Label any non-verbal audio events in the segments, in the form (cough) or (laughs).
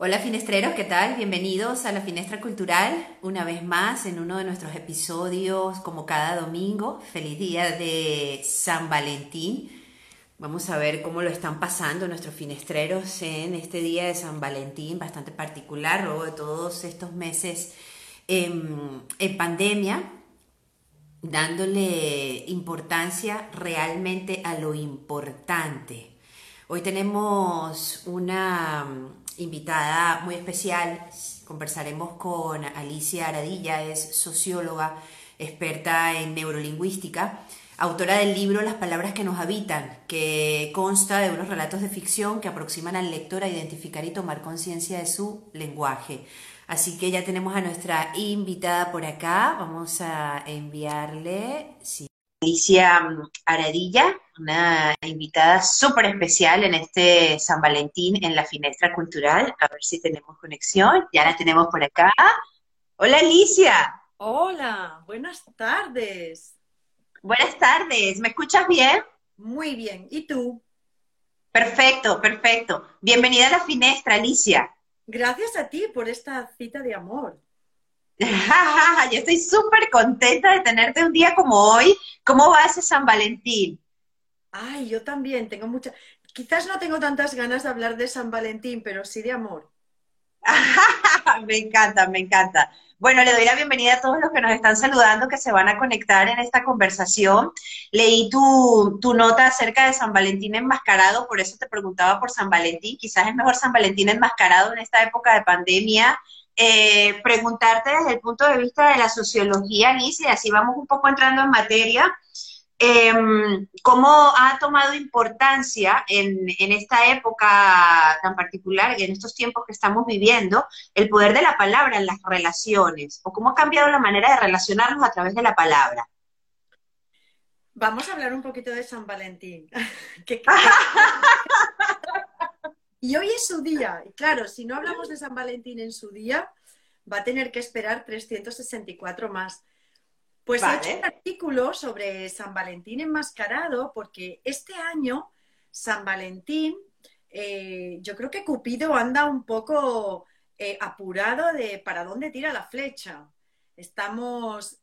Hola finestreros, ¿qué tal? Bienvenidos a la Finestra Cultural, una vez más en uno de nuestros episodios como cada domingo. Feliz día de San Valentín. Vamos a ver cómo lo están pasando nuestros finestreros en este día de San Valentín, bastante particular, luego de todos estos meses en, en pandemia, dándole importancia realmente a lo importante. Hoy tenemos una invitada muy especial. Conversaremos con Alicia Aradilla, es socióloga, experta en neurolingüística, autora del libro Las palabras que nos habitan, que consta de unos relatos de ficción que aproximan al lector a identificar y tomar conciencia de su lenguaje. Así que ya tenemos a nuestra invitada por acá. Vamos a enviarle. Alicia Aradilla, una invitada súper especial en este San Valentín en la Finestra Cultural. A ver si tenemos conexión. Ya la tenemos por acá. Hola Alicia. Hola, buenas tardes. Buenas tardes, ¿me escuchas bien? Muy bien, ¿y tú? Perfecto, perfecto. Bienvenida a la Finestra, Alicia. Gracias a ti por esta cita de amor. (laughs) Yo estoy súper contenta de tenerte un día como hoy. ¿Cómo va ese San Valentín? Ay, yo también tengo mucha. Quizás no tengo tantas ganas de hablar de San Valentín, pero sí de amor. (laughs) me encanta, me encanta. Bueno, le doy la bienvenida a todos los que nos están saludando, que se van a conectar en esta conversación. Leí tu, tu, nota acerca de San Valentín enmascarado, por eso te preguntaba por San Valentín. Quizás es mejor San Valentín enmascarado en esta época de pandemia eh, preguntarte desde el punto de vista de la sociología, Liz, y así vamos un poco entrando en materia, em, ¿cómo ha tomado importancia en, en, esta época tan particular y en estos tiempos que estamos viviendo el poder de la palabra en las relaciones? ¿O cómo ha cambiado la manera de relacionarnos a través de la palabra? Vamos a hablar un poquito de San Valentín. (laughs) (laughs) Y hoy es su día. Y claro, si no hablamos de San Valentín en su día, va a tener que esperar 364 más. Pues he hecho un artículo sobre San Valentín enmascarado porque este año San Valentín, eh, yo creo que Cupido anda un poco eh, apurado de para dónde tira la flecha. Estamos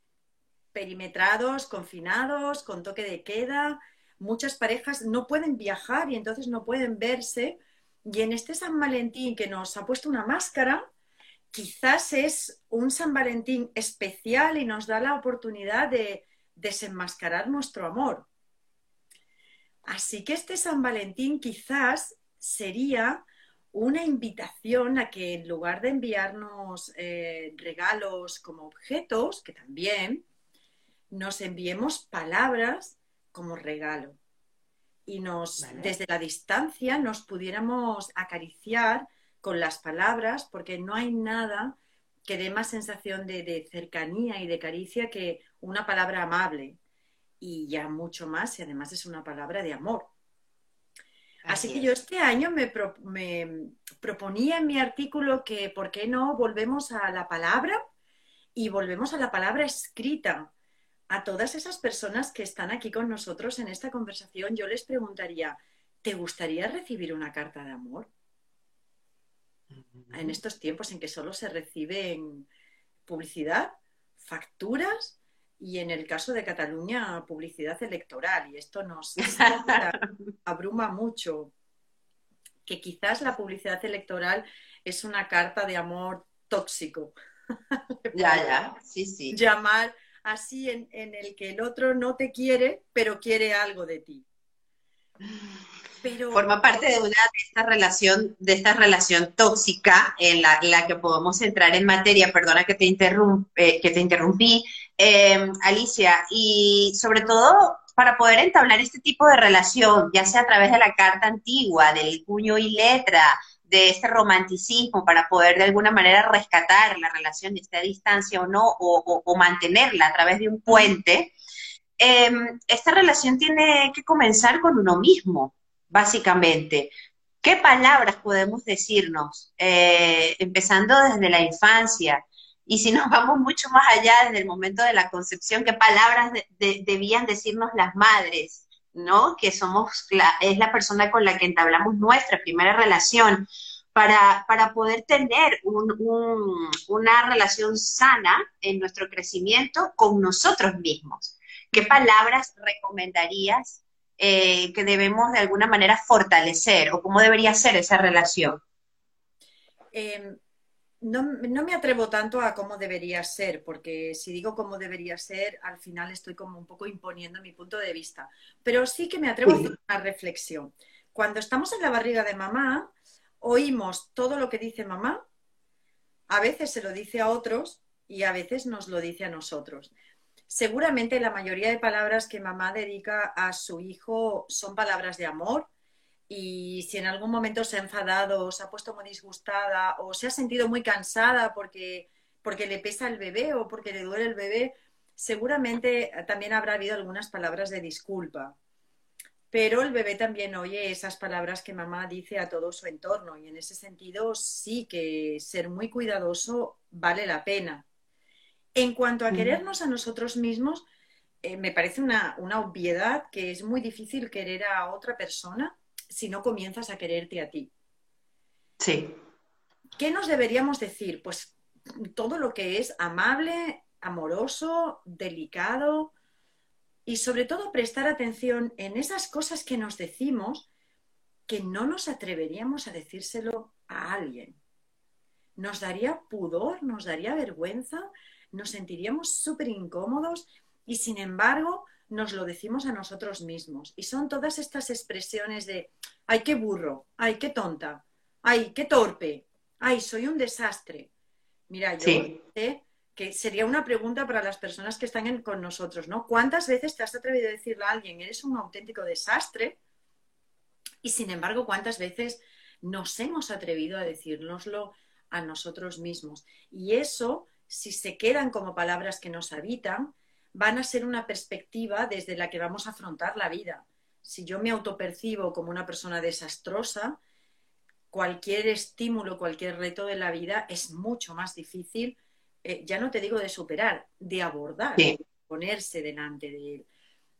perimetrados, confinados, con toque de queda. Muchas parejas no pueden viajar y entonces no pueden verse y en este San Valentín que nos ha puesto una máscara, quizás es un San Valentín especial y nos da la oportunidad de desenmascarar nuestro amor. Así que este San Valentín quizás sería una invitación a que en lugar de enviarnos eh, regalos como objetos, que también, nos enviemos palabras como regalo y nos, desde la distancia, nos pudiéramos acariciar con las palabras, porque no hay nada que dé más sensación de, cercanía y de caricia que una palabra amable. Y ya mucho más, y además es una palabra de amor. Así, que yo este año me, me, proponía en mi artículo que, ¿por qué no volvemos a la palabra? Y volvemos a la palabra escrita, a todas esas personas que están aquí con nosotros en esta conversación, yo les preguntaría, ¿te gustaría recibir una carta de amor? En estos tiempos en que solo se reciben publicidad, facturas y en el caso de Cataluña, publicidad electoral. Y esto nos (laughs) abruma mucho, que quizás la publicidad electoral es una carta de amor tóxico. (laughs) ya, ya, sí, sí. Llamar así en, el que el otro no te quiere, pero quiere algo de ti. Pero... Forma parte de una de esta relación, de esta relación tóxica en la, que podemos entrar en materia, perdona que te, interrumpe, que te interrumpí, em, Alicia, y sobre todo para poder entablar este tipo de relación, ya sea a través de la carta antigua, del puño y letra, de este romanticismo para poder de alguna manera rescatar la relación de esta distancia o no, o, mantenerla a través de un puente, em, esta relación tiene que comenzar con uno mismo, básicamente. ¿Qué palabras podemos decirnos? Eh, empezando desde la infancia. Y si nos (laughs) vamos mucho más allá, desde el momento de la concepción, ¿qué palabras debían decirnos las madres? ¿no? Que somos la, es la persona con la que entablamos nuestra primera relación. para, para poder tener una relación sana en nuestro crecimiento con nosotros mismos. ¿Qué palabras recomendarías eh, que debemos de alguna manera fortalecer o cómo debería ser esa relación? Em, no, me atrevo tanto a cómo debería ser, porque si digo cómo debería ser, al final estoy como un poco imponiendo mi punto de vista. Pero sí que me atrevo a hacer una reflexión. Cuando estamos en la barriga de mamá, oímos todo lo que dice mamá, a veces se lo dice a otros y a veces nos lo dice a nosotros. Seguramente la mayoría de palabras que mamá dedica a su hijo son palabras de amor, y si en algún momento se ha enfadado, o se ha puesto muy disgustada o se ha sentido muy cansada porque, porque le pesa el bebé o porque le duele el bebé, seguramente también habrá habido algunas palabras de disculpa. Pero el bebé también oye esas palabras que mamá dice a todo su entorno y en ese sentido sí que ser muy cuidadoso vale la pena. En cuanto a querernos a nosotros mismos, eh, me parece una, una obviedad que es muy difícil querer a otra persona si no comienzas a quererte a ti. Sí. ¿Qué nos deberíamos decir? Pues todo lo que es amable, amoroso, delicado y sobre todo prestar atención en esas cosas que nos decimos que no nos atreveríamos a decírselo a alguien. Nos daría pudor, nos daría vergüenza, nos sentiríamos súper incómodos y sin embargo nos lo decimos a nosotros mismos. Y son todas estas expresiones de, ay, qué burro, ay, qué tonta, ay, qué torpe, ay, soy un desastre. Mira, yo sé que sería una pregunta para las personas que están con nosotros, ¿no? ¿Cuántas veces te has atrevido a decirle a alguien, eres un auténtico desastre? Y sin embargo, ¿cuántas veces nos hemos atrevido a decírnoslo a nosotros mismos? Y eso, si se quedan como palabras que nos habitan, van a ser una perspectiva desde la que vamos a afrontar la vida. Si yo me autopercibo como una persona desastrosa, cualquier estímulo, cualquier reto de la vida es mucho más difícil, eh, ya no te digo de superar, de abordar, de ponerse delante de él.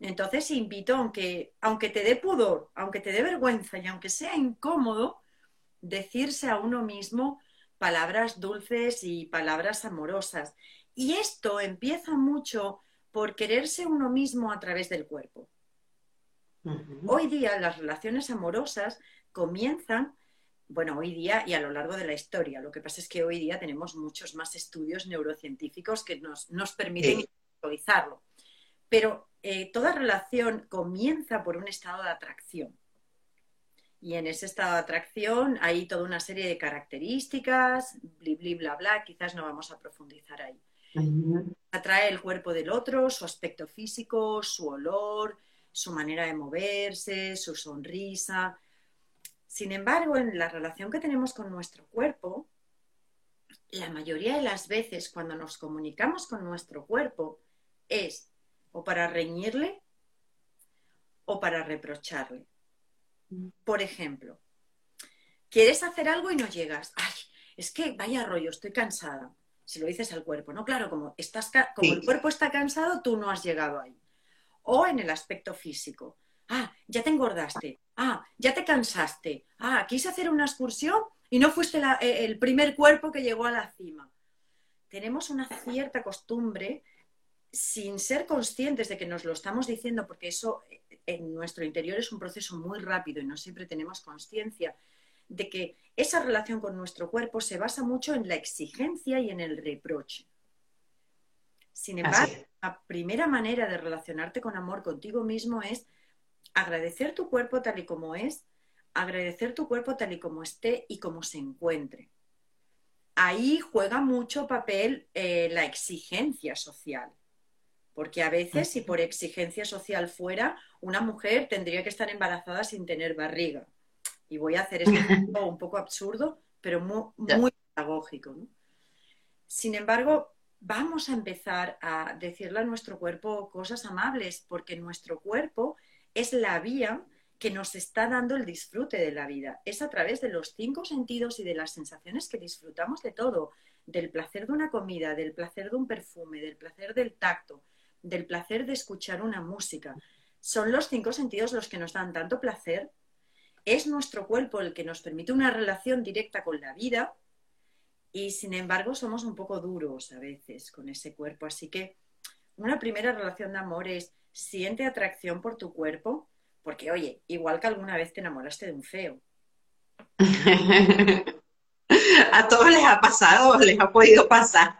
Entonces invito, aunque, aunque te dé pudor, aunque te dé vergüenza y aunque sea incómodo, decirse a uno mismo palabras dulces y palabras amorosas. Y esto empieza mucho por quererse uno mismo a través del cuerpo. Hoy día las relaciones amorosas comienzan, bueno, hoy día y a lo largo de la historia. Lo que pasa es que hoy día tenemos muchos más estudios neurocientíficos que nos, permiten visualizarlo. Pero eh, toda relación comienza por un estado de atracción. Y en ese estado de atracción hay toda una serie de características, bli, bli, bla, bla, quizás no vamos a profundizar ahí. Atrae el cuerpo del otro, su aspecto físico, su olor, su manera de moverse, su sonrisa. Sin embargo, en la relación que tenemos con nuestro cuerpo, la mayoría de las veces cuando nos comunicamos con nuestro cuerpo es o para reñirle o para reprocharle. Por ejemplo, quieres hacer algo y no llegas. Ay, es que vaya rollo, estoy cansada se lo dices al cuerpo, ¿no? Claro, como, estás como el cuerpo está cansado, tú no has llegado ahí. O en el aspecto físico. Ah, ya te engordaste. Ah, ya te cansaste. Ah, quise hacer una excursión y no fuiste eh, el primer cuerpo que llegó a la cima. Tenemos una cierta costumbre, sin ser conscientes de que nos lo estamos diciendo, porque eso eh, en nuestro interior es un proceso muy rápido y no siempre tenemos conciencia de que esa relación con nuestro cuerpo se basa mucho en la exigencia y en el reproche. Sin embargo, la primera manera de relacionarte con amor contigo mismo es agradecer tu cuerpo tal y como es, agradecer tu cuerpo tal y como esté y como se encuentre. Ahí juega mucho papel eh, la exigencia social, porque a veces si por exigencia social fuera, una mujer tendría que estar embarazada sin tener barriga y voy a hacer (laughs) esto un poco absurdo, pero muy, pedagógico. Sin embargo, vamos a empezar a decirle a nuestro cuerpo cosas amables, porque nuestro cuerpo es la vía que nos está dando el disfrute de la vida. Es a través de los cinco sentidos y de las sensaciones que disfrutamos de todo, del placer de una comida, del placer de un perfume, del placer del tacto, del placer de escuchar una música. Son los cinco sentidos los que nos dan tanto placer es nuestro cuerpo el que nos permite una relación directa con la vida y sin embargo somos un poco duros a veces con ese cuerpo. Así que una primera relación de amor es siente atracción por tu cuerpo, porque oye, igual que alguna vez te enamoraste de un feo. (laughs) a todos les ha pasado, les ha podido pasar.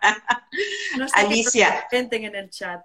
No sé Alicia. Que en el chat.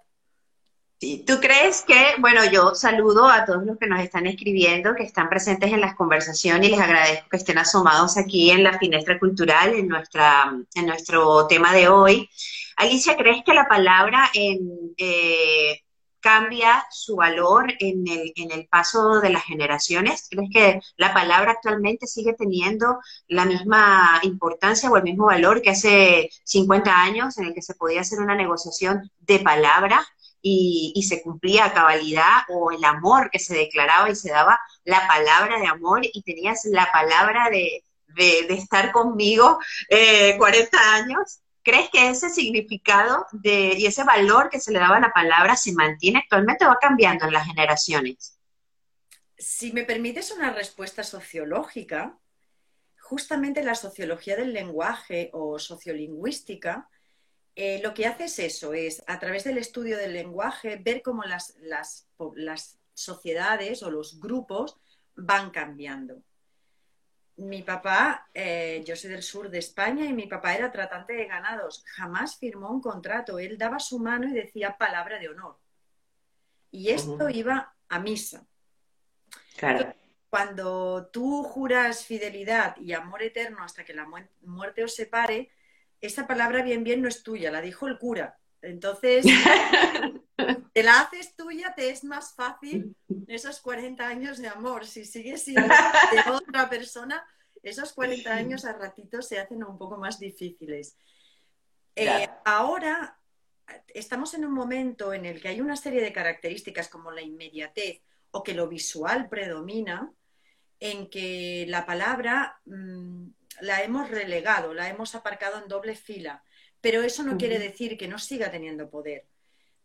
¿Tú crees que, bueno, yo saludo a todos los que nos están escribiendo, que están presentes en las conversaciones y les agradezco que estén asomados aquí en la finestra cultural, en, nuestra, en nuestro tema de hoy. Alicia, ¿crees que la palabra en, eh, cambia su valor en el, en el paso de las generaciones? ¿Crees que la palabra actualmente sigue teniendo la misma importancia o el mismo valor que hace 50 años en el que se podía hacer una negociación de palabra? Y, se cumplía a cabalidad, o el amor que se declaraba y se daba la palabra de amor y tenías la palabra de, estar conmigo 40 eh, años. ¿Crees que ese significado de, y ese valor que se le daba a la palabra se mantiene actualmente o va cambiando en las generaciones? Si me permites una respuesta sociológica, justamente la sociología del lenguaje o sociolingüística eh, lo que hace es eso, es a través del estudio del lenguaje ver cómo las, sociedades o los grupos van cambiando. Mi papá, eh, yo soy del sur de España y mi papá era tratante de ganados, jamás firmó un contrato, él daba su mano y decía palabra de honor. Y esto iba a misa. Cuando tú juras fidelidad y amor eterno hasta que la muerte os separe, esa palabra bien bien no es tuya, la dijo el cura. Entonces, (laughs) te la haces tuya, te es más fácil esos 40 años de amor. Si sigues siendo de otra persona, esos 40 años a ratitos se hacen un poco más difíciles. Eh, ahora estamos en un momento en el que hay una serie de características como la inmediatez o que lo visual predomina, en que la palabra mm, la hemos relegado, la hemos aparcado en doble fila, pero eso no quiere decir que no siga teniendo poder.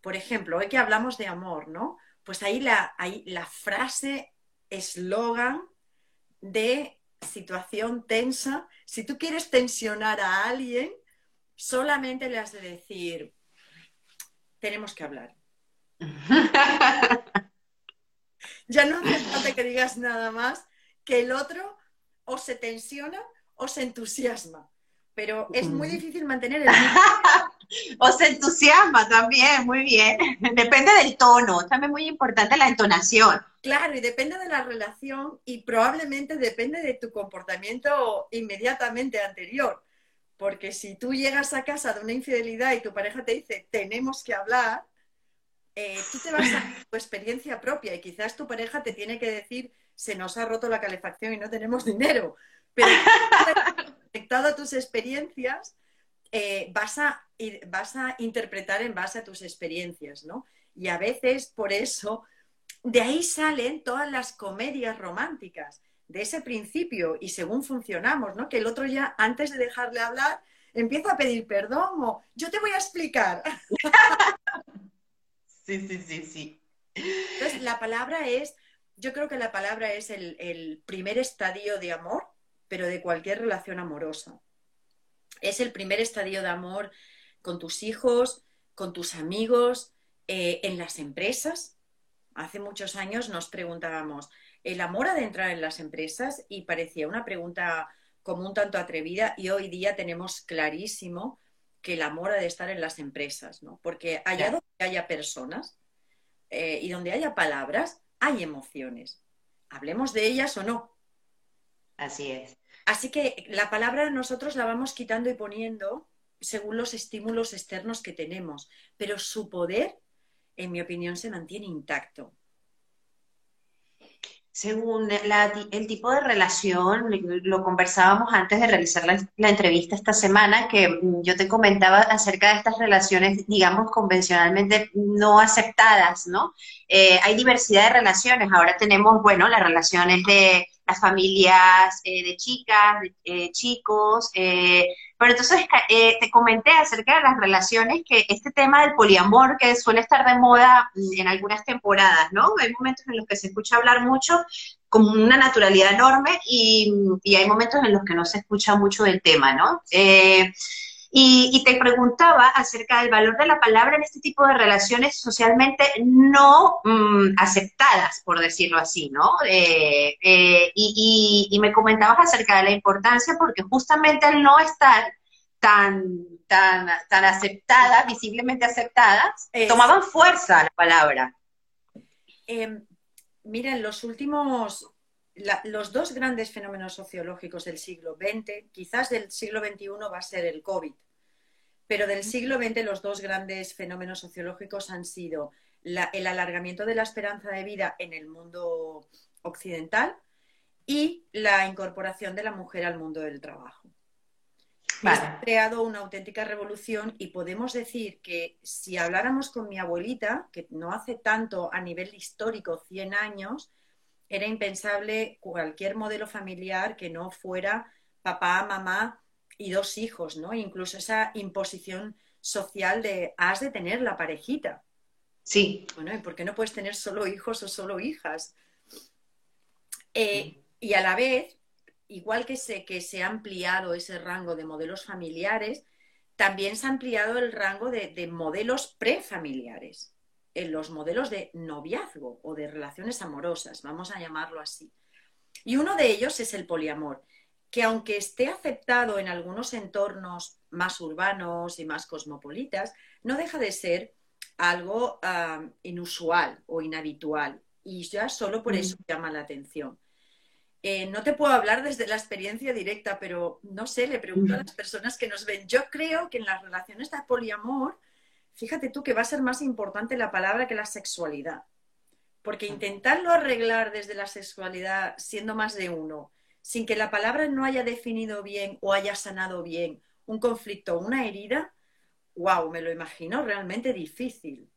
Por ejemplo, hoy que hablamos de amor, ¿no? Pues ahí la, la frase, eslogan de situación tensa, si tú quieres tensionar a alguien, solamente le has de decir, tenemos que hablar. (laughs) ya no hace falta que digas nada más, que el otro o se tensiona os entusiasma, pero es muy difícil mantener el (laughs) os entusiasma también, muy bien. Depende del tono, también muy importante la entonación. Claro, y depende de la relación y probablemente depende de tu comportamiento inmediatamente anterior. Porque si tú llegas a casa de una infidelidad y tu pareja te dice, tenemos que hablar, eh, tú te vas a (laughs) tu experiencia propia y quizás tu pareja te tiene que decir, se nos ha roto la calefacción y no tenemos dinero pero (laughs) conectado a tus experiencias, eh, vas, a, vas a interpretar en base a tus experiencias, ¿no? Y a veces, por eso, de ahí salen todas las comedias románticas, de ese principio, y según funcionamos, ¿no? Que el otro ya, antes de dejarle hablar, empieza a pedir perdón o yo te voy a explicar. (laughs) Sí, sí, sí, sí. Entonces, la palabra es, yo creo que la palabra es el primer estadio de amor pero de cualquier relación amorosa. Es el primer estadio de amor con tus hijos, con tus amigos, eh, en las empresas. Hace muchos años nos preguntábamos, ¿el amor ha de entrar en las empresas? Y parecía una pregunta como un tanto atrevida y hoy día tenemos clarísimo que el amor ha de estar en las empresas, ¿no? Porque allá donde haya personas eh, y donde haya palabras, hay emociones. Hablemos de ellas o no, Así es. Así que la palabra nosotros la vamos quitando y poniendo según los estímulos externos que tenemos, pero su poder, en mi opinión, se mantiene intacto. Según el tipo de relación, lo conversábamos antes de realizar la, entrevista esta semana, que mm, yo te comentaba acerca de estas relaciones, digamos, convencionalmente no aceptadas, ¿no? Eh, hay diversidad de relaciones. Ahora tenemos, bueno, las relaciones de las familias eh, de chicas, de, eh, chicos, Pero entonces eh, te comenté acerca de las relaciones, que este tema del poliamor que suele estar de moda en algunas temporadas, ¿no? Hay momentos en los que se escucha hablar mucho con una naturalidad enorme y, y hay momentos en los que no se escucha mucho del tema, ¿no? Y, te preguntaba acerca del valor de la palabra en este tipo de relaciones socialmente no mm, aceptadas, por decirlo así, ¿no? Eh, eh, y, me comentabas acerca de la importancia porque justamente al no estar tan, tan, tan aceptadas, visiblemente aceptadas, tomaban fuerza la palabra. Eh, mira, los últimos, los dos grandes fenómenos sociológicos del siglo XX, quizás del siglo XXI va a ser el COVID, pero del siglo XX los dos grandes fenómenos sociológicos han sido el alargamiento de la esperanza de vida en el mundo occidental y la incorporación de la mujer al mundo del trabajo. Ha creado una auténtica revolución y podemos decir que si habláramos con mi abuelita, que no hace tanto a nivel histórico, 100 años, era impensable cualquier modelo familiar que no fuera papá, mamá, y dos hijos, ¿no? Incluso esa imposición social de has de tener la parejita. Sí. Bueno, ¿y por qué no puedes tener solo hijos o solo hijas? Eh, y a la vez, igual que se, que se ha ampliado ese rango de modelos familiares, también se ha ampliado el rango de, de modelos prefamiliares, en los modelos de noviazgo o de relaciones amorosas, vamos a llamarlo así. Y uno de ellos es el poliamor que aunque esté aceptado en algunos entornos más urbanos y más cosmopolitas, no deja de ser algo inusual o inhabitual. Y ya solo por eso mm. llama la atención. Eh, no te puedo hablar desde la experiencia directa, pero no sé, le pregunto a las personas que nos ven. Yo creo que en las relaciones de poliamor, fíjate tú que va a ser más importante la palabra que la sexualidad. Porque intentarlo arreglar desde la sexualidad siendo más de uno sin que la palabra no haya definido bien o haya sanado bien un conflicto o una herida, wow, me lo imagino realmente difícil.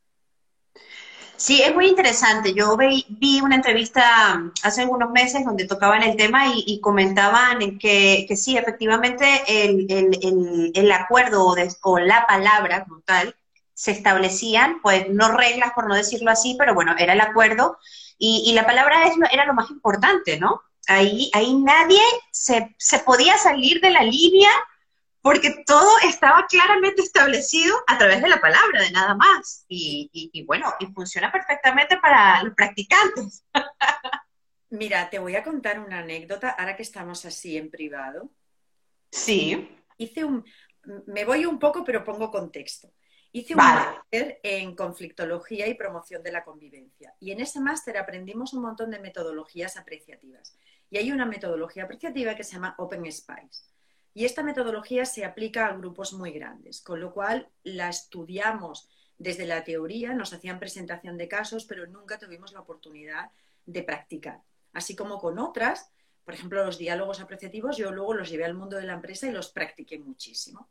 Sí, es muy interesante. Yo vi, una entrevista hace algunos meses donde tocaban el tema y, comentaban que, que, sí, efectivamente el, acuerdo o, la palabra como tal se establecían, pues no reglas por no decirlo así, pero bueno, era el acuerdo y, la palabra era lo más importante, ¿no? Ahí, ahí nadie se, podía salir de la línea porque todo estaba claramente establecido a través de la palabra, de nada más. Y, bueno, y funciona perfectamente para los practicantes. (laughs) Mira, te voy a contar una anécdota ahora que estamos así en privado. Sí. Hice un, me voy un poco, pero pongo contexto. Hice un máster en conflictología y promoción de la convivencia. Y en ese máster aprendimos un montón de metodologías apreciativas. Y hay una metodología apreciativa que se llama Open Spice. Y esta metodología se aplica a grupos muy grandes, con lo cual la estudiamos desde la teoría, nos hacían presentación de casos, pero nunca tuvimos la oportunidad de practicar. Así como con otras, por ejemplo, los diálogos apreciativos, yo luego los llevé al mundo de la empresa y los practiqué muchísimo.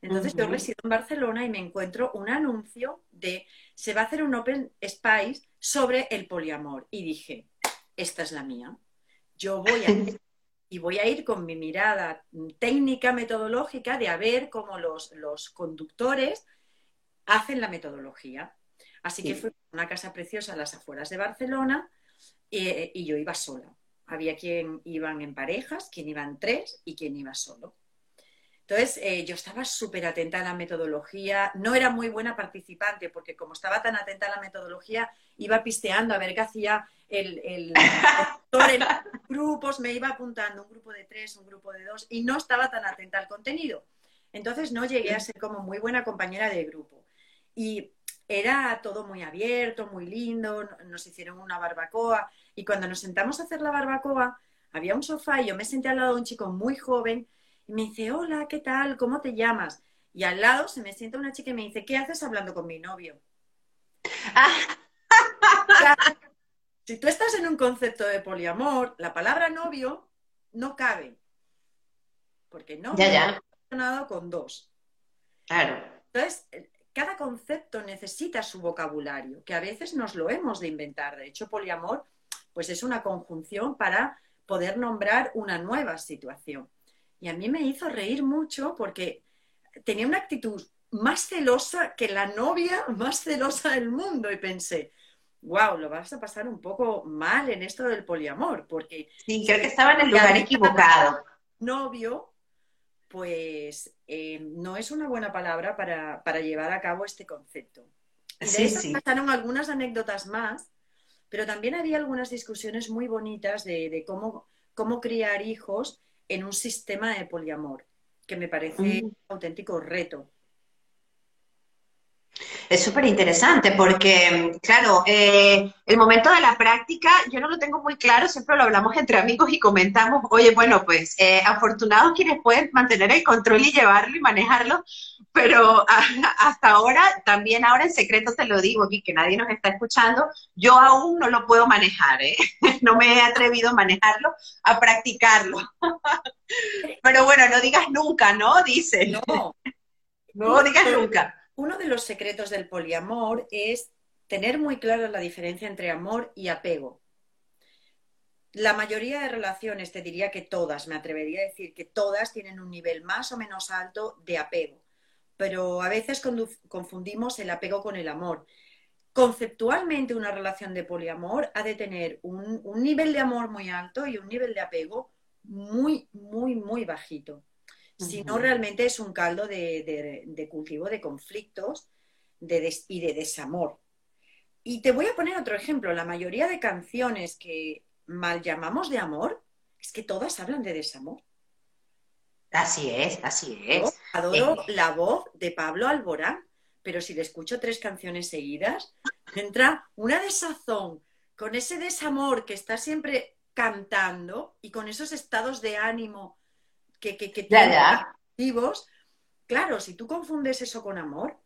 Entonces yo resido en Barcelona y me encuentro un anuncio de se va a hacer un Open Spice sobre el poliamor. Y dije, esta es la mía. Yo voy a ir, y voy a ir con mi mirada técnica, metodológica, de a ver cómo los, conductores hacen la metodología. Así que fue una casa preciosa a las afueras de Barcelona eh, y yo iba sola. Había quien iban en parejas, quien iban tres y quien iba solo. Entonces, eh, yo estaba súper atenta a la metodología, no era muy buena participante, porque como estaba tan atenta a la metodología, iba pisteando a ver qué hacía el, el, (laughs) en grupos, me iba apuntando un grupo de tres, un grupo de dos, y no estaba tan atenta al contenido. Entonces, no llegué a ser como muy buena compañera de grupo. Y era todo muy abierto, muy lindo, nos hicieron una barbacoa, y cuando nos sentamos a hacer la barbacoa, había un sofá y yo me senté al lado de un chico muy joven y me dice, hola, ¿qué tal? ¿Cómo te llamas? Y al lado se me sienta una chica y me dice, ¿qué haces hablando con mi novio? Si tú estás en un concepto de poliamor, la palabra novio no cabe. Porque no ya, relacionado con dos. Claro. Entonces, cada concepto necesita su vocabulario, que a veces nos lo hemos de inventar. De hecho, poliamor, pues es una conjunción para poder nombrar una nueva situación. Y a mí me hizo reír mucho porque tenía una actitud más celosa que la novia más celosa del mundo. Y pensé, wow, lo vas a pasar un poco mal en esto del poliamor, porque... Sí, creo que estaba en el lugar equivocado. Novio, pues eh, no es una buena palabra para, llevar a cabo este concepto. Y de eso pasaron algunas anécdotas más, pero también había algunas discusiones muy bonitas de, cómo, cómo criar hijos en un sistema de poliamor, que me parece un auténtico reto. Es súper interesante porque, claro, eh, el momento de la práctica yo no lo tengo muy claro, siempre lo hablamos entre amigos y comentamos, oye, bueno, pues eh, afortunados quienes pueden mantener el control y llevarlo y manejarlo, pero hasta ahora, también ahora en secreto te lo digo aquí, que nadie nos está escuchando, yo aún no lo puedo manejar, ¿eh? (laughs) no me he atrevido a manejarlo, a practicarlo. (laughs) pero bueno, no digas nunca, ¿no? Dice. No. (laughs) no digas nunca uno de los secretos del poliamor es tener muy clara la diferencia entre amor y apego. La mayoría de relaciones, te diría que todas, me atrevería a decir que todas tienen un nivel más o menos alto de apego, pero a veces confundimos el apego con el amor. Conceptualmente una relación de poliamor ha de tener un, un nivel de amor muy alto y un nivel de apego muy, muy, muy bajito sino realmente es un caldo de, cultivo de conflictos y de desamor. Y te voy a poner otro ejemplo. La mayoría de canciones que mal llamamos de amor, es que todas hablan de desamor. Así es, así es. adoro la voz de Pablo Alborán, pero si le escucho tres canciones seguidas, entra una desazón con ese desamor que está siempre cantando y con esos estados de ánimo que, que, que claro, si tú confundes eso con amor,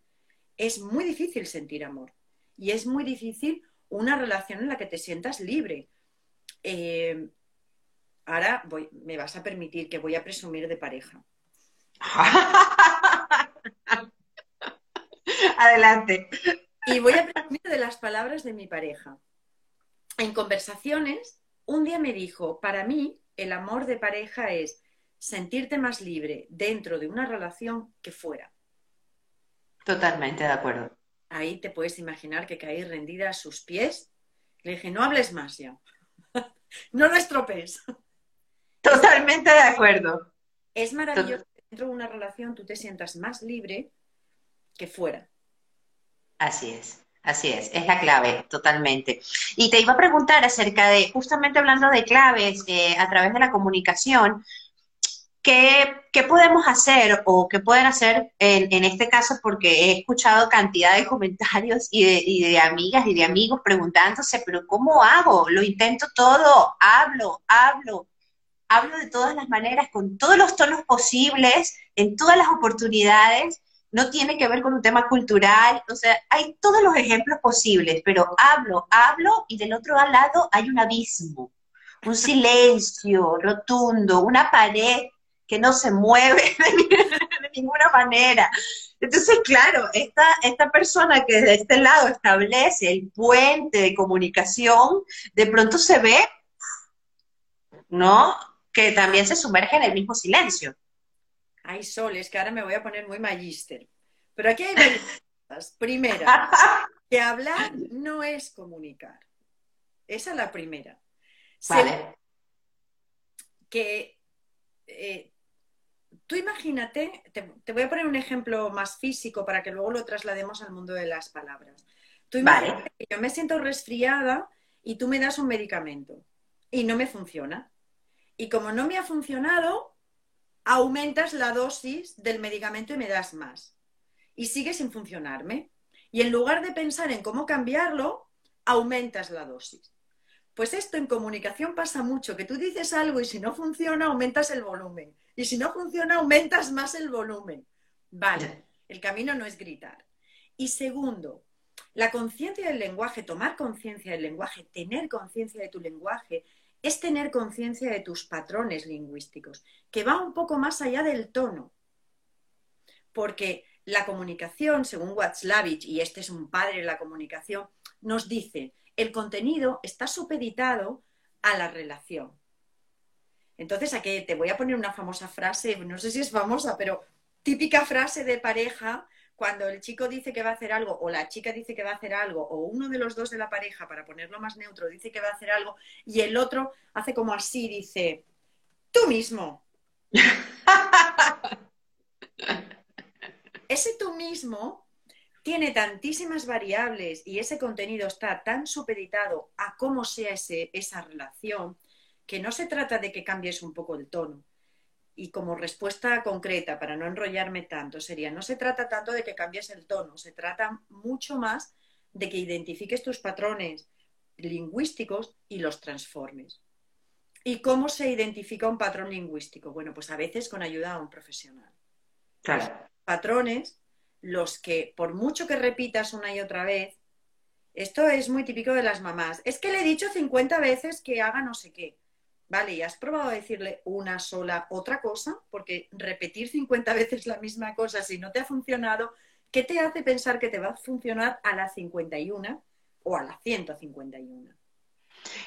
es muy difícil sentir amor. Y es muy difícil una relación en la que te sientas libre. Eh, ahora voy, me vas a permitir que voy a presumir de pareja. (laughs) Adelante. Y voy a presumir de las palabras de mi pareja. En conversaciones, un día me dijo, para mí el amor de pareja es sentirte más libre dentro de una relación que fuera. Totalmente de acuerdo. Ahí te puedes imaginar que caí rendida a sus pies. Le dije, no hables más ya. (laughs) no lo estropees. Totalmente de acuerdo. Es maravilloso que dentro de una relación tú te sientas más libre que fuera. Así es. Así es, es la clave, totalmente. Y te iba a preguntar acerca de, justamente hablando de claves eh, a través de la comunicación, ¿Qué, podemos hacer o qué pueden hacer en, este caso? Porque he escuchado cantidad de (laughs) comentarios y de, y de, amigas y de amigos preguntándose, pero ¿cómo hago? Lo intento todo, hablo, hablo, hablo de todas las maneras, con todos los tonos posibles, en todas las oportunidades. No tiene que ver con un tema cultural, o sea, hay todos los ejemplos posibles, pero hablo, hablo y del otro lado hay un abismo, un silencio rotundo, una pared que no se mueve (laughs) de, ninguna manera. Entonces, claro, esta, esta persona que de este lado establece el puente de comunicación, de pronto se ve, ¿no? Que también se sumerge en el mismo silencio. Hay soles, que ahora me voy a poner muy magíster. Pero aquí hay (laughs) cosas. Primera, que hablar no es comunicar. Esa es la primera. Vale. que eh, tú imagínate, te, voy a poner un ejemplo más físico para que luego lo traslademos al mundo de las palabras. Tú imagínate que yo me siento resfriada y tú me das un medicamento y no me funciona. Y como no me ha funcionado, aumentas la dosis del medicamento y me das más. Y sigue sin funcionarme. Y en lugar de pensar en cómo cambiarlo, aumentas la dosis. Pues esto en comunicación pasa mucho, que tú dices algo y si no funciona, aumentas el volumen. Y si no funciona, aumentas más el volumen. Vale, el camino no es gritar. Y segundo, la conciencia del lenguaje, tomar conciencia del lenguaje, tener conciencia de tu lenguaje, es tener conciencia de tus patrones lingüísticos, que va un poco más allá del tono. Porque la comunicación, según Watzlawick, y este es un padre de la comunicación, nos dice, el contenido está supeditado a la relación. Entonces, aquí te voy a poner una famosa frase, no sé si es famosa, pero típica frase de pareja, cuando el chico dice que va a hacer algo, o la chica dice que va a hacer algo, o uno de los dos de la pareja, para ponerlo más neutro, dice que va a hacer algo, y el otro hace como así, dice, tú mismo. (laughs) ese tú mismo tiene tantísimas variables y ese contenido está tan supeditado a cómo sea ese, esa relación, que no se trata de que cambies un poco el tono. Y como respuesta concreta, para no enrollarme tanto, sería, no se trata tanto de que cambies el tono, se trata mucho más de que identifiques tus patrones lingüísticos y los transformes. ¿Y cómo se identifica un patrón lingüístico? Bueno, pues a veces con ayuda a un profesional. Claro. patrones, los que por mucho que repitas una y otra vez, esto es muy típico de las mamás. Es que le he dicho 50 veces que haga no sé qué. Vale, ¿y has probado a decirle una sola otra cosa? Porque repetir 50 veces la misma cosa si no te ha funcionado, ¿qué te hace pensar que te va a funcionar a la 51 o a la 151?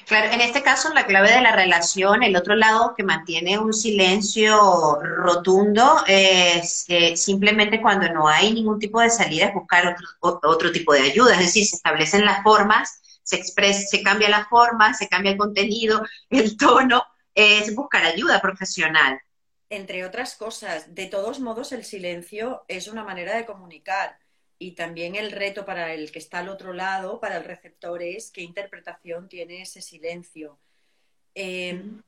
Claro, en este caso la clave de la relación, el otro lado que mantiene un silencio rotundo es eh, simplemente cuando no hay ningún tipo de salida es buscar otro, otro tipo de ayuda, es decir, se establecen las formas, se expresa, se cambia la forma, se cambia el contenido, el tono, es buscar ayuda profesional. Entre otras cosas, de todos modos el silencio es una manera de comunicar y también el reto para el que está al otro lado, para el receptor, es qué interpretación tiene ese silencio. Em,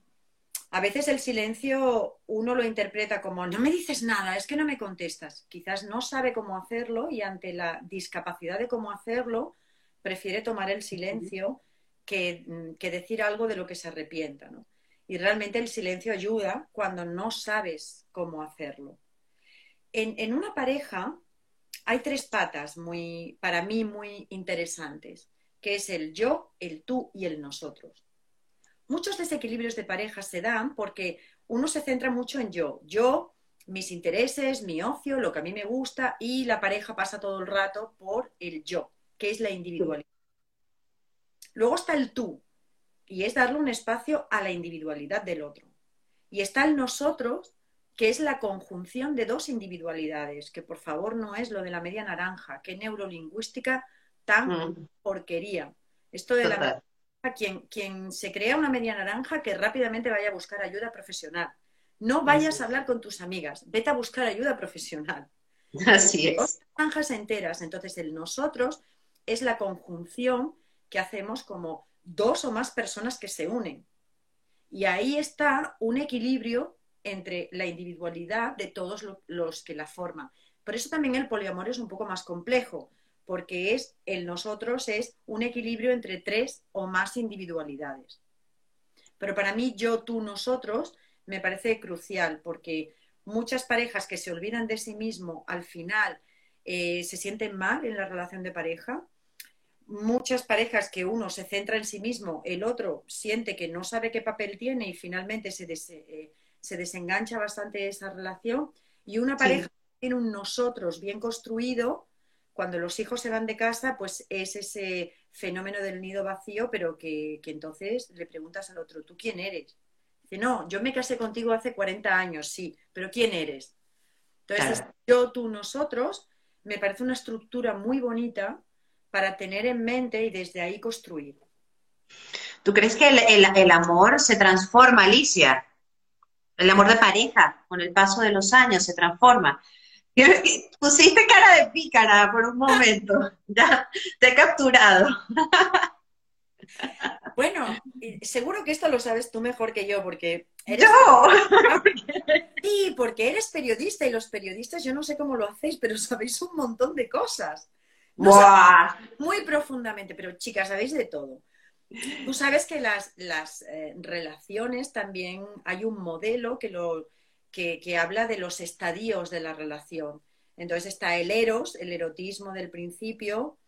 a veces el silencio uno lo interpreta como no me dices nada, es que no me contestas. Quizás no sabe cómo hacerlo y ante la discapacidad de cómo hacerlo, prefiere tomar el silencio que, mm, que decir algo de lo que se arrepienta. ¿no? Y realmente el silencio ayuda cuando no sabes cómo hacerlo. En, en una pareja, hay tres patas muy, para mí muy interesantes, que es el yo, el tú y el nosotros. Muchos desequilibrios de pareja se dan porque uno se centra mucho en yo, yo, mis intereses, mi ocio, lo que a mí me gusta y la pareja pasa todo el rato por el yo, que es la individualidad. Luego está el tú y es darle un espacio a la individualidad del otro. Y está el nosotros, que es la conjunción de dos individualidades, que por favor no es lo de la media naranja, qué neurolingüística tan mm. porquería. Esto de la quien, quien se crea una media naranja que rápidamente vaya a buscar ayuda profesional. No vayas a hablar con tus amigas, vete a buscar ayuda profesional. (laughs) Así es. Dos naranjas enteras. Entonces, el nosotros es la conjunción que hacemos como dos o más personas que se unen. Y ahí está un equilibrio entre la individualidad de todos los que la forman. Por eso también el poliamor es un poco más complejo, porque es el nosotros es un equilibrio entre tres o más individualidades. Pero para mí, yo, tú, nosotros, me parece crucial, porque muchas parejas que se olvidan de sí mismo al final eh, se sienten mal en la relación de pareja. Muchas parejas que uno se centra en sí mismo, el otro siente que no sabe qué papel tiene y finalmente se, eh, se desengancha bastante esa relación y una pareja tiene un nosotros bien construido, cuando los hijos se van de casa, pues es ese fenómeno del nido vacío, pero que, entonces le preguntas al otro, ¿tú quién eres? Dice, no, yo me casé contigo hace 40 años, sí, pero ¿quién eres? Entonces, yo, tú, nosotros, me parece una estructura muy bonita para tener en mente y desde ahí construir. ¿Tú crees que el amor se transforma, Alicia? El amor de pareja, con el paso de los años, se transforma. Pusiste cara de pícara por un momento. (laughs) Ya te he capturado. (laughs) Bueno, seguro que esto lo sabes tú mejor que yo, porque eres... ¡Yo! (laughs) Sí, porque eres periodista y los periodistas, yo no sé cómo lo hacéis, pero sabéis un montón de cosas. Muy profundamente, pero chicas, sabéis de todo. Tú sabes que las, eh, relaciones también hay un modelo que, lo, que, habla de los estadios de la relación. Entonces está el eros, el erotismo del principio,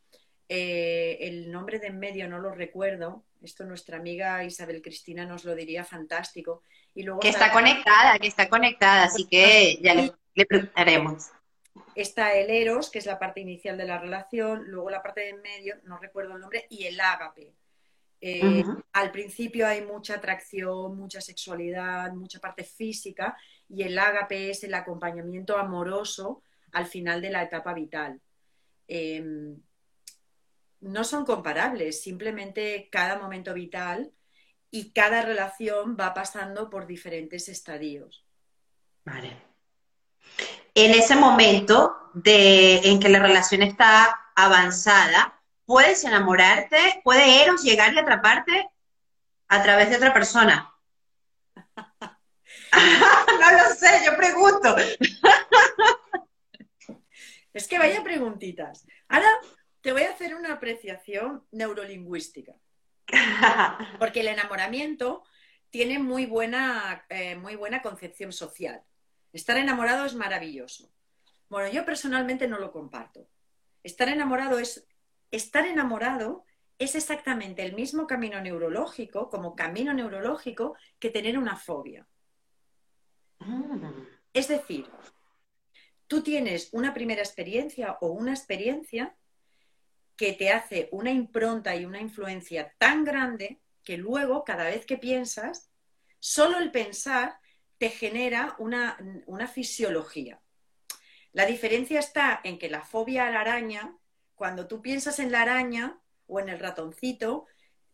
eh, el nombre de en medio no lo recuerdo, esto nuestra amiga Isabel Cristina nos lo diría fantástico. Y luego que está conectada, que está conectada, así que ya le, le preguntaremos. Está el eros, que es la parte inicial de la relación, luego la parte de en medio, no recuerdo el nombre, y el ágape, Eh, al principio hay mucha atracción, mucha sexualidad, mucha parte física y el ágape es el acompañamiento amoroso al final de la etapa vital. Em, no son comparables, simplemente cada momento vital y cada relación va pasando por diferentes estadios. Vale. En ese momento de, en que la relación está avanzada, puedes enamorarte, puede Eros llegar y atraparte a través de otra persona. (laughs) no lo sé, yo pregunto. (laughs) es que vaya preguntitas. Ahora te voy a hacer una apreciación neurolingüística. (laughs) Porque el enamoramiento tiene muy buena, eh, muy buena concepción social. Estar enamorado es maravilloso. Bueno, yo personalmente no lo comparto. Estar enamorado es estar enamorado es exactamente el mismo camino neurológico, como camino neurológico, que tener una fobia. Ah. Es decir, tú tienes una primera experiencia o una experiencia que te hace una impronta y una influencia tan grande que luego, cada vez que piensas, solo el pensar te genera una, una fisiología. La diferencia está en que la fobia a la araña cuando tú piensas en la araña o en el ratoncito,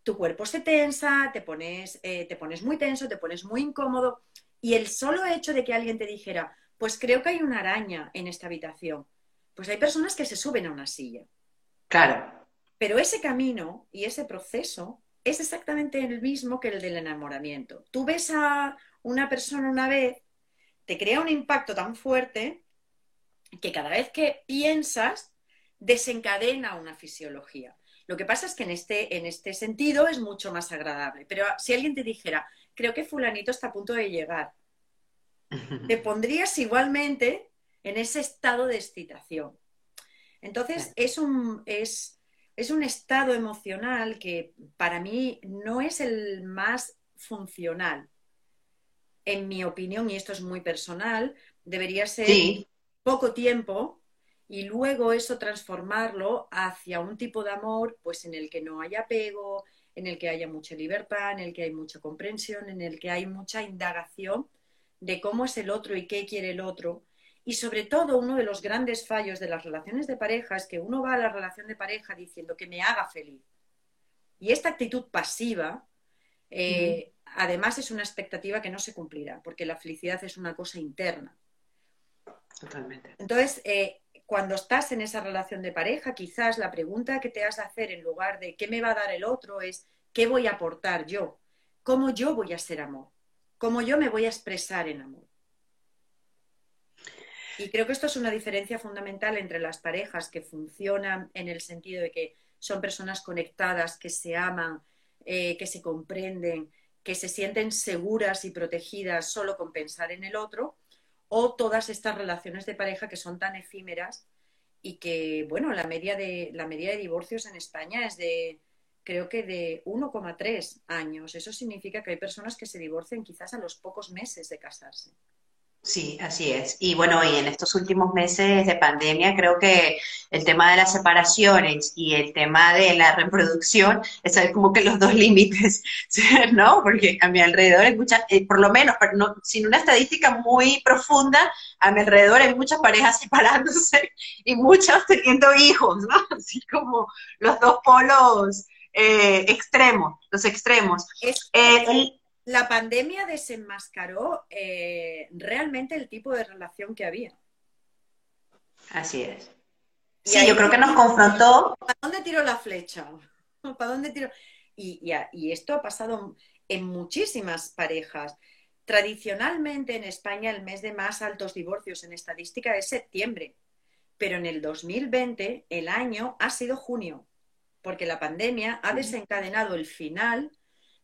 tu cuerpo se tensa, te pones, eh, te pones muy tenso, te pones muy incómodo. Y el solo hecho de que alguien te dijera, pues creo que hay una araña en esta habitación, pues hay personas que se suben a una silla. Claro. Pero ese camino y ese proceso es exactamente el mismo que el del enamoramiento. Tú ves a una persona una vez, te crea un impacto tan fuerte que cada vez que piensas desencadena una fisiología. Lo que pasa es que en este, en este sentido es mucho más agradable. Pero si alguien te dijera, creo que fulanito está a punto de llegar, te (laughs) pondrías igualmente en ese estado de excitación. Entonces, es un, es, es un estado emocional que para mí no es el más funcional. En mi opinión, y esto es muy personal, debería ser poco tiempo y luego eso transformarlo hacia un tipo de amor pues en el que no haya apego, en el que haya mucha libertad, en el que hay mucha comprensión, en el que hay mucha indagación de cómo es el otro y qué quiere el otro. Y sobre todo uno de los grandes fallos de las relaciones de pareja es que uno va a la relación de pareja diciendo que me haga feliz. Y esta actitud pasiva, eh, además, es una expectativa que no se cumplirá, porque la felicidad es una cosa interna. Totalmente. Entonces, eh, cuando estás en esa relación de pareja, quizás la pregunta que te has de hacer en lugar de qué me va a dar el otro es qué voy a aportar yo, cómo yo voy a ser amor, cómo yo me voy a expresar en amor. Y creo que esto es una diferencia fundamental entre las parejas que funcionan en el sentido de que son personas conectadas, que se aman, eh, que se comprenden, que se sienten seguras y protegidas solo con pensar en el otro, o todas estas relaciones de pareja que son tan efímeras y que, bueno, la media de, la media de divorcios en España es de, creo que de 1,3 años. Eso significa que hay personas que se divorcian quizás a los pocos meses de casarse. Sí, así es. Y bueno, y en estos últimos meses de pandemia creo que el tema de las separaciones y el tema de la reproducción es como que los dos (laughs) límites, ¿no? Porque a mi alrededor hay muchas, eh, por lo menos, pero no, sin una estadística muy profunda, a mi alrededor hay muchas parejas (laughs) separándose y muchas teniendo hijos, ¿no? (laughs) Así como los dos polos eh, extremos, los extremos. Eh, la pandemia desenmascaró eh, realmente el tipo de relación que había. Así es. Sí, yo creo que nos confrontó. ¿Para dónde tiró la flecha? (laughs) ¿Para dónde tiró? Y, y, esto ha pasado en muchísimas parejas. Tradicionalmente en España el mes de más altos divorcios en estadística es septiembre, pero en el 2020 el año ha sido junio, porque la pandemia ha desencadenado el final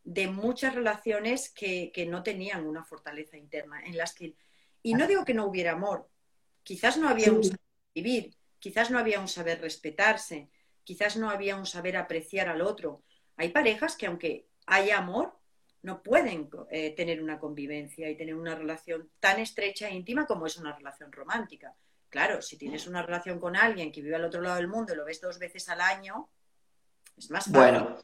de muchas relaciones que, no tenían una fortaleza interna, en las que, y no digo que no hubiera amor, quizás no había un saber vivir, quizás no había un saber respetarse, quizás no había un saber apreciar al otro. Hay parejas que aunque haya amor, no pueden eh, tener una convivencia y tener una relación tan estrecha e íntima como es una relación romántica. Claro, si tienes una relación con alguien que vive al otro lado del mundo y lo ves dos veces al año, es más Bueno,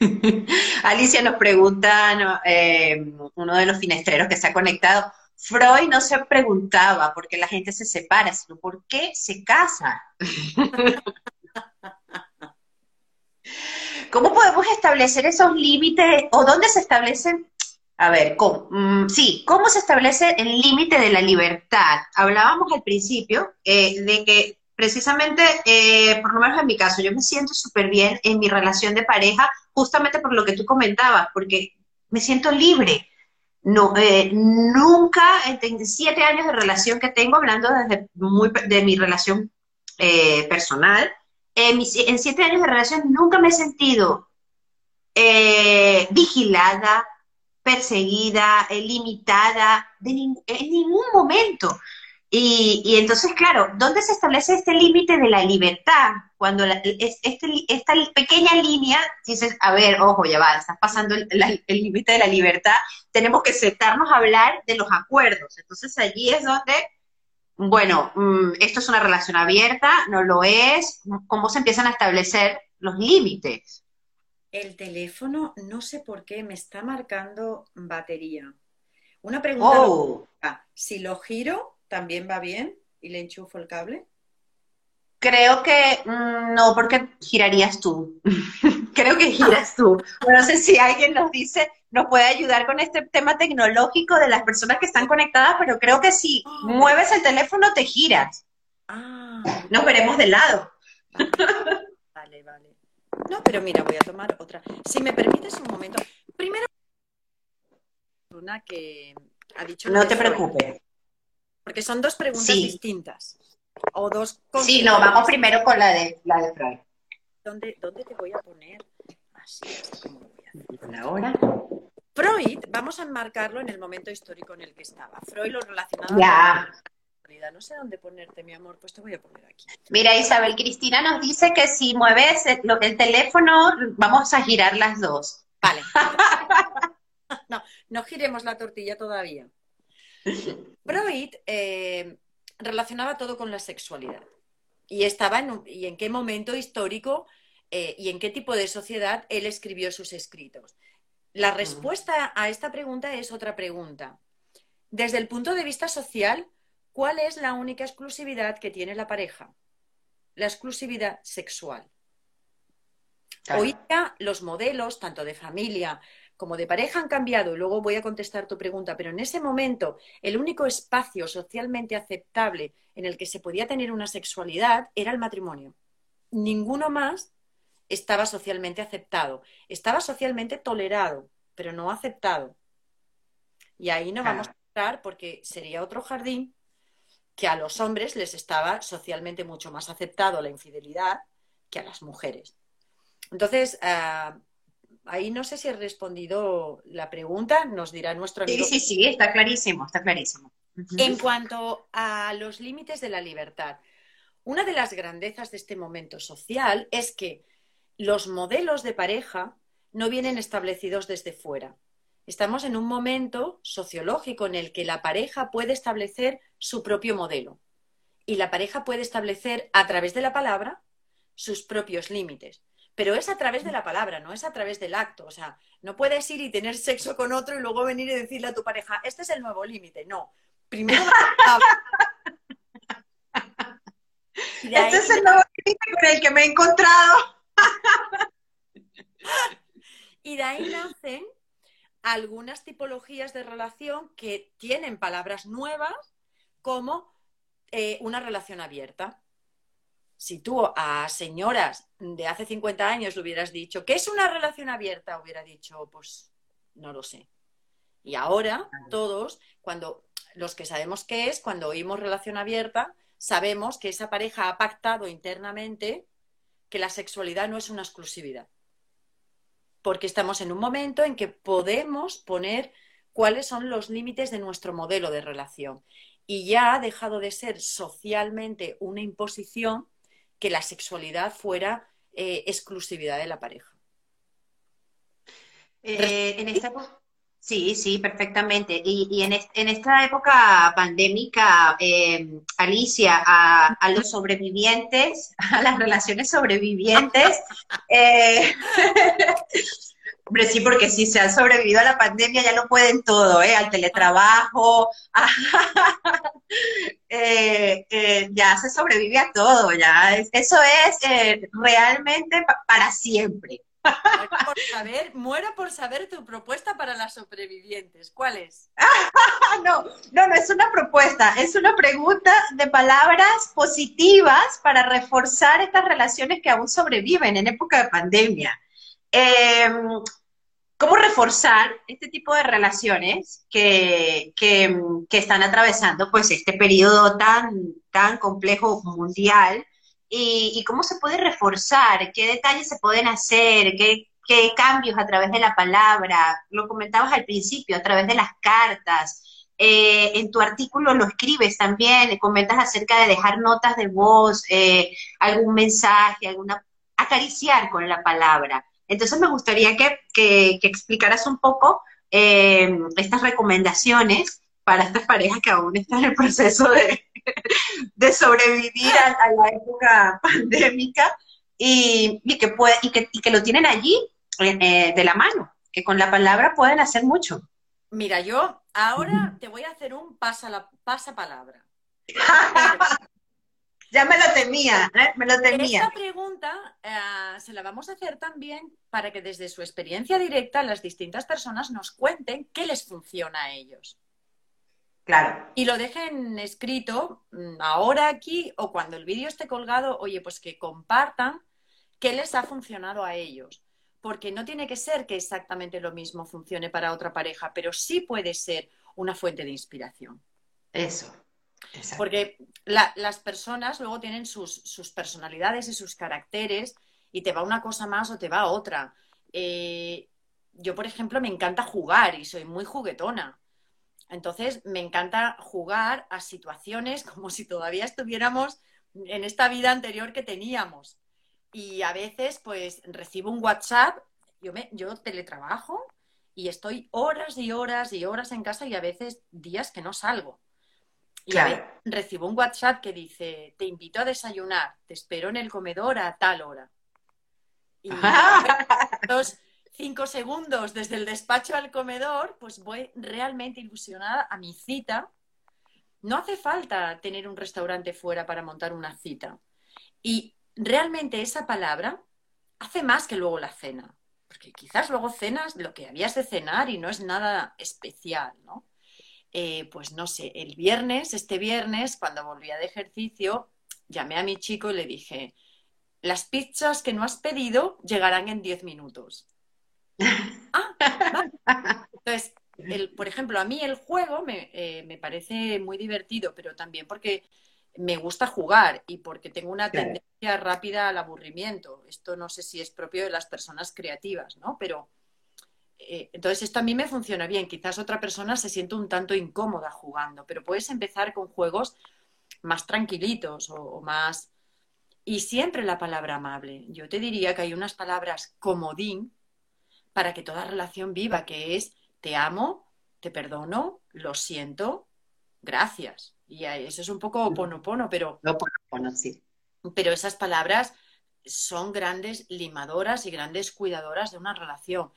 (laughs) Alicia nos pregunta, eh, uno de los finestreros que se ha conectado, Freud no se preguntaba por qué la gente se separa, sino por qué se casa. (laughs) ¿Cómo podemos establecer esos límites o dónde se establecen? A ver, ¿cómo? Mm, sí, ¿cómo se establece el límite de la libertad? Hablábamos al principio eh, de que precisamente, eh, por lo menos en mi caso, yo me siento súper bien en mi relación de pareja, justamente por lo que tú comentabas, porque me siento libre. No, eh, nunca, en siete años de relación que tengo, hablando desde muy, de mi relación eh, personal, en, en, siete años de relación nunca me he sentido vigilada, perseguida, limitada, de en ningún momento. Y, entonces, claro, ¿dónde se establece este límite de la libertad? Cuando este, esta pequeña línea, dices, a ver, ojo, ya va, estás pasando el límite de la libertad, tenemos que sentarnos a hablar de los acuerdos. Entonces allí es donde, bueno, mm, esto es una relación abierta, no lo es, ¿cómo se empiezan a establecer los límites? El teléfono, no sé por qué, me está marcando batería. Una pregunta, oh. si lo giro, también va bien y le enchufo el cable? Creo que mm, no, porque girarías tú. (laughs) Creo que giras tú. No sé si alguien nos dice, nos puede ayudar con este tema tecnológico de las personas que están conectadas, pero creo que si ah. mueves el teléfono te giras. Ah. Nos veremos de lado. (laughs) Vale, vale. No, pero mira, voy a tomar otra. Si me permites un momento. Primero, una que ha dicho. No te preocupes. Porque son dos preguntas distintas. O dos Sí, no, vamos primero con la de, la de Freud. ¿Dónde, ¿Dónde te voy a poner? Así, como voy a hacer. Ahora. Freud, vamos a enmarcarlo en el momento histórico en el que estaba. Freud lo relacionaba ya. con la No sé dónde ponerte, mi amor, pues te voy a poner aquí. Mira, Isabel Cristina nos dice que si mueves el teléfono, vamos a girar las dos. Vale. (laughs) no, no giremos la tortilla todavía. Freud eh, relacionaba todo con la sexualidad y estaba en, y en qué momento histórico eh, y en qué tipo de sociedad él escribió sus escritos. La respuesta a esta pregunta es otra pregunta. Desde el punto de vista social, ¿cuál es la única exclusividad que tiene la pareja? La exclusividad sexual. Hoy día los modelos, tanto de familia como de pareja han cambiado, y luego voy a contestar tu pregunta, pero en ese momento el único espacio socialmente aceptable en el que se podía tener una sexualidad era el matrimonio. Ninguno más estaba socialmente aceptado. Estaba socialmente tolerado, pero no aceptado. Y ahí no vamos a entrar porque sería otro jardín que a los hombres les estaba socialmente mucho más aceptado la infidelidad que a las mujeres. Entonces, ah, ahí no sé si he respondido la pregunta, nos dirá nuestro amigo. Sí, sí, sí, está clarísimo, está clarísimo. En cuanto a los límites de la libertad, una de las grandezas de este momento social es que los modelos de pareja no vienen establecidos desde fuera. Estamos en un momento sociológico en el que la pareja puede establecer su propio modelo y la pareja puede establecer a través de la palabra sus propios límites pero es a través de la palabra, no es a través del acto. O sea, no puedes ir y tener sexo con otro y luego venir y decirle a tu pareja, este es el nuevo límite. No. Primero Este es el nuevo límite con el que me he encontrado. y de ahí nacen algunas tipologías de relación que tienen palabras nuevas como eh, una relación abierta si tú a señoras de hace 50 años le hubieras dicho, ¿qué es una relación abierta? Hubiera dicho, pues no lo sé. Y ahora todos, cuando los que sabemos qué es, cuando oímos relación abierta, sabemos que esa pareja ha pactado internamente que la sexualidad no es una exclusividad. Porque estamos en un momento en que podemos poner cuáles son los límites de nuestro modelo de relación. Y ya ha dejado de ser socialmente una imposición que la sexualidad fuera eh, exclusividad de la pareja. Eh, en esta, Sí, sí, perfectamente. Y, en, esta época pandémica, eh, Alicia, a, los sobrevivientes, (laughs) a las relaciones sobrevivientes, eh, (laughs) hombre, sí, porque si se han sobrevivido a la pandemia ya lo pueden todo, ¿eh? Al teletrabajo, (laughs) eh, ya se sobrevive a todo, ya. Eso es realmente para siempre. Muero por saber, tu propuesta para las sobrevivientes. ¿Cuál es? (laughs) no, no, no es una propuesta, es una pregunta de palabras positivas para reforzar estas relaciones que aún sobreviven en época de pandemia. Em, ¿Cómo reforzar este tipo de relaciones que, que, están atravesando pues este periodo tan, tan complejo mundial y, cómo se puede reforzar, qué detalles se pueden hacer, qué, cambios a través de la palabra, lo comentabas al principio, a través de las cartas. Eh, en tu artículo lo escribes también, comentas acerca de dejar notas de voz, eh, algún mensaje, alguna acariciar con la palabra. Entonces me gustaría que, explicaras un poco eh, estas recomendaciones para estas parejas que aún están en el proceso de, (laughs) de sobrevivir a, la época (laughs) pandémica y, que puede, y, que, y que lo tienen allí eh, de la mano, que con la palabra pueden hacer mucho. Mira, yo ahora te voy a hacer un pasa, la, pasa palabra. (laughs) ya me lo temía, ¿eh? me lo temía. Esta pregunta se la vamos a hacer también para que desde su experiencia directa las distintas personas nos cuenten qué les funciona a ellos. Claro. Y lo dejen escrito mm, ahora aquí o cuando el vídeo esté colgado, oye, pues que compartan qué les ha funcionado a ellos. Porque no tiene que ser que exactamente lo mismo funcione para otra pareja, pero sí puede ser una fuente de inspiración. Eso. Porque las personas luego tienen sus, personalidades y sus caracteres y te va una cosa más o te va otra. Eh, yo, por ejemplo, me encanta jugar y soy muy juguetona. Entonces, me encanta jugar a situaciones (laughs) como si todavía estuviéramos en esta vida anterior que teníamos. Y a veces, pues, recibo un WhatsApp, yo, me, yo teletrabajo y estoy horas y horas y horas en casa y a veces días que no salgo. Y recibo un WhatsApp que dice, te invito a desayunar, te espero en el comedor a tal hora. Y entonces, (laughs) cinco segundos desde el despacho al comedor, pues voy realmente ilusionada a mi cita. No hace falta tener un restaurante fuera para montar una cita. Y realmente esa palabra hace más que luego la cena. Porque quizás luego cenas lo que habías de cenar y no es nada especial, ¿no? Eh, pues no sé, el viernes, este viernes, cuando volvía de ejercicio, llamé a mi chico y le dije, las pizzas que no has pedido llegarán en 10 minutos. (laughs) Ah, Entonces, por ejemplo, a mí el juego eh, me, parece muy divertido, pero también porque me gusta jugar y porque tengo una tendencia rápida al aburrimiento. Esto no sé si es propio de las personas creativas, ¿no? Pero eh, entonces esto a mí me funciona bien. Quizás otra persona se siente un tanto incómoda jugando, pero puedes empezar con juegos más tranquilitos o más... Y siempre la palabra amable. Yo te diría que hay unas palabras comodín para que toda relación viva, que es te amo, te perdono, lo siento, gracias. Y eso es un poco ponopono, pero... sí. Pero esas palabras son grandes limadoras y grandes cuidadoras de una relación.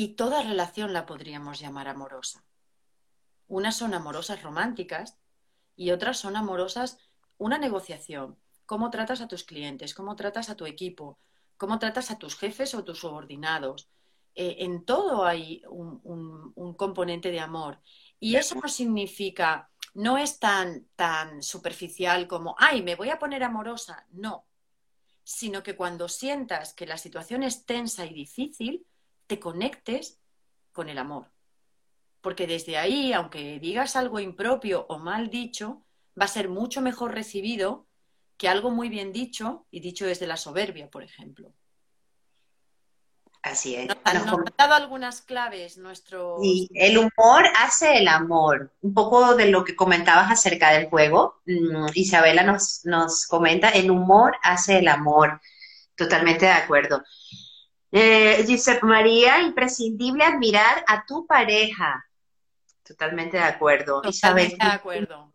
Y toda relación la podríamos llamar amorosa. Unas son amorosas románticas y otras son amorosas una negociación. Cómo tratas a tus clientes, cómo tratas a tu equipo, cómo tratas a tus jefes o tus subordinados, eh, en todo hay un, componente de amor. Y eso no significa, no es tan, tan superficial como, ay, me voy a poner amorosa. No, sino que cuando sientas que la situación es tensa y difícil, te conectes con el amor. Porque desde ahí, aunque digas algo impropio o mal dicho, va a ser mucho mejor recibido que algo muy bien dicho y dicho desde la soberbia, por ejemplo. Así es. Nos, ha dado algunas claves nuestro. Sí, el humor hace el amor. Un poco de lo que comentabas acerca del juego. Mm, Isabela nos, nos comenta, el humor hace el amor. Totalmente de acuerdo. Eh, Giuseppe María, imprescindible admirar a tu pareja. Totalmente de acuerdo. Totalmente de acuerdo.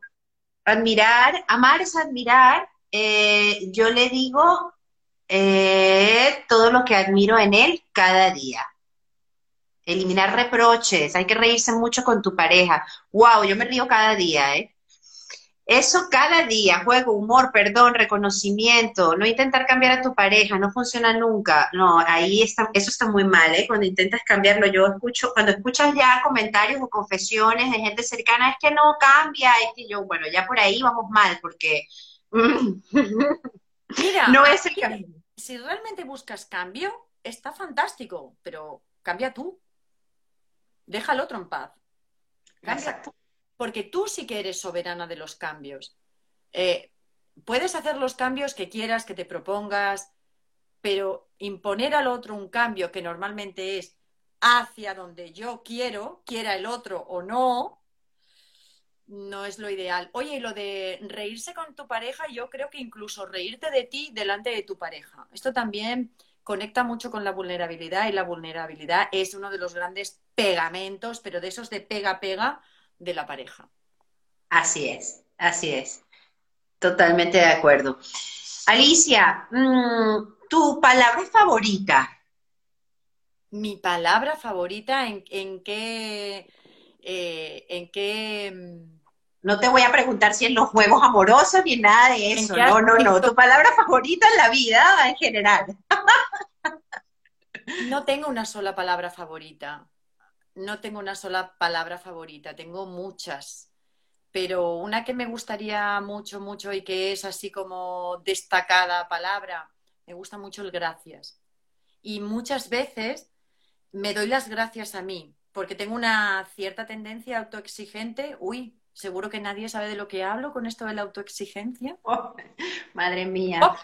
Admirar, amar es admirar. Eh, yo le digo eh, todo lo que admiro en él cada día. Eliminar reproches, hay que reírse mucho con tu pareja. Wow, yo me río cada día, ¿eh? Eso cada día, juego, humor, perdón, reconocimiento, no intentar cambiar a tu pareja, no funciona nunca. No, ahí está, eso está muy mal, ¿eh? Cuando intentas cambiarlo, yo escucho, cuando escuchas ya comentarios o confesiones de gente cercana, es que no cambia, es que yo, bueno, ya por ahí vamos mal, porque Mira, (laughs) no es el cambio. Si realmente buscas cambio, está fantástico, pero cambia tú. Deja al otro en paz. Cambia tú porque tú sí que eres soberana de los cambios. Eh, puedes hacer los cambios que quieras, que te propongas, pero imponer al otro un cambio que normalmente es hacia donde yo quiero, quiera el otro o no, no es lo ideal. Oye, y lo de reírse con tu pareja, yo creo que incluso reírte de ti delante de tu pareja. Esto también conecta mucho con la vulnerabilidad y la vulnerabilidad es uno de los grandes pegamentos, pero de esos de pega-pega, de la pareja. Así es, así es. Totalmente de acuerdo. Alicia, mm, ¿tu palabra favorita? Mi palabra favorita, ¿en, qué? Eh, ¿En qué? Mm? No te voy a preguntar si en los juegos amorosos ni nada de eso. No, no, no. Tu palabra favorita en la vida en general. (laughs) No tengo una sola palabra favorita no tengo una sola palabra favorita, tengo muchas, pero una que me gustaría mucho, mucho y que es así como destacada palabra, me gusta mucho el gracias. Y muchas veces me doy las gracias a mí, porque tengo una cierta tendencia autoexigente. Uy, seguro que nadie sabe de lo que hablo con esto de la autoexigencia. (laughs) madre mía. Oh,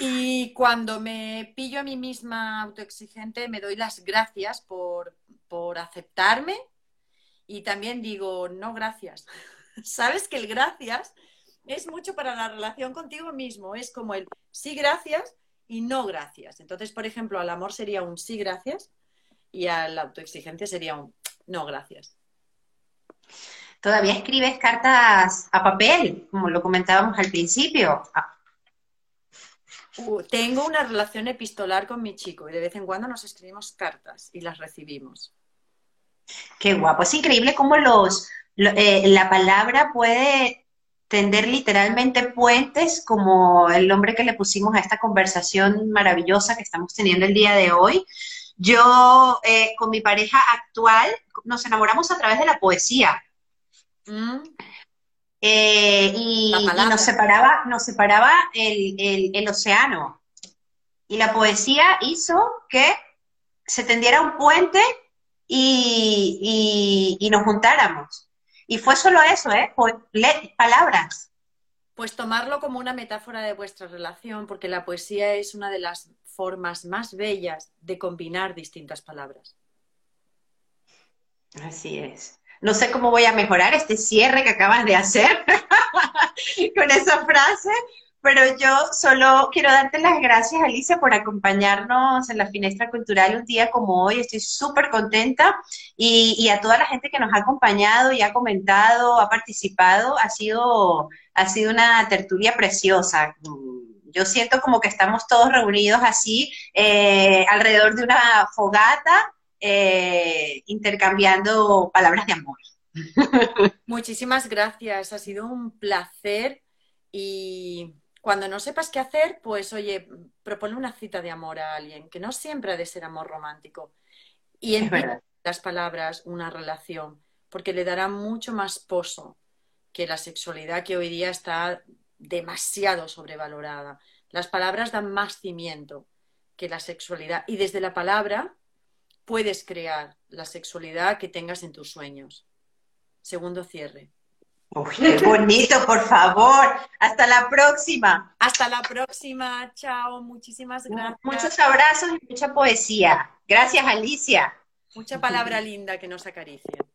y cuando me pillo a mí misma autoexigente, me doy las gracias por, por aceptarme y también digo, no, gracias. (laughs) Sabes que el gracias es mucho para la relación contigo mismo, es como el sí, gracias y no, gracias. Entonces, por ejemplo, al amor sería un sí, gracias y al autoexigente sería un no, gracias. ¿Todavía escribes cartas a papel, como lo comentábamos al principio? Uh, tengo una relación epistolar con mi chico y de vez en cuando nos escribimos cartas y las recibimos. Qué guapo. Es increíble cómo los, eh, la palabra puede tender literalmente puentes, como el nombre que le pusimos a esta conversación maravillosa que estamos teniendo el día de hoy. Yo eh, con mi pareja actual nos enamoramos a través de la poesía. Mm. Eh, y, nos separaba, nos separaba el, el océano. Y la poesía hizo que se tendiera un puente y, nos juntáramos. Y fue solo eso, ¿eh? palabras. Pues tomarlo como una metáfora de vuestra relación, porque la poesía es una de las formas más bellas de combinar distintas palabras. Así es. No sé cómo voy a mejorar este cierre que acabas de hacer (laughs) con esa frase, pero yo solo quiero darte las gracias, Alicia, por acompañarnos en la Finestra Cultural un día como hoy. Estoy súper contenta y, a toda la gente que nos ha acompañado y ha comentado, ha participado, ha sido, ha sido una tertulia preciosa. Yo siento como que estamos todos reunidos así eh, alrededor de una fogata, eh, intercambiando palabras de amor. (laughs) Muchísimas gracias, ha sido un placer y cuando no sepas qué hacer, pues oye, propone una cita de amor a alguien, que no siempre ha de ser amor romántico. Y en las palabras una relación, porque le dará mucho más pozo que la sexualidad que hoy día está demasiado sobrevalorada. Las palabras dan más cimiento que la sexualidad. Y desde la palabra puedes crear la sexualidad que tengas en tus sueños. Segundo cierre. Uy, qué bonito, por favor. Hasta la próxima. Hasta la próxima. Chao. Muchísimas gracias. Muchos abrazos y mucha poesía. Gracias, Alicia. Mucha palabra linda que nos acaricia.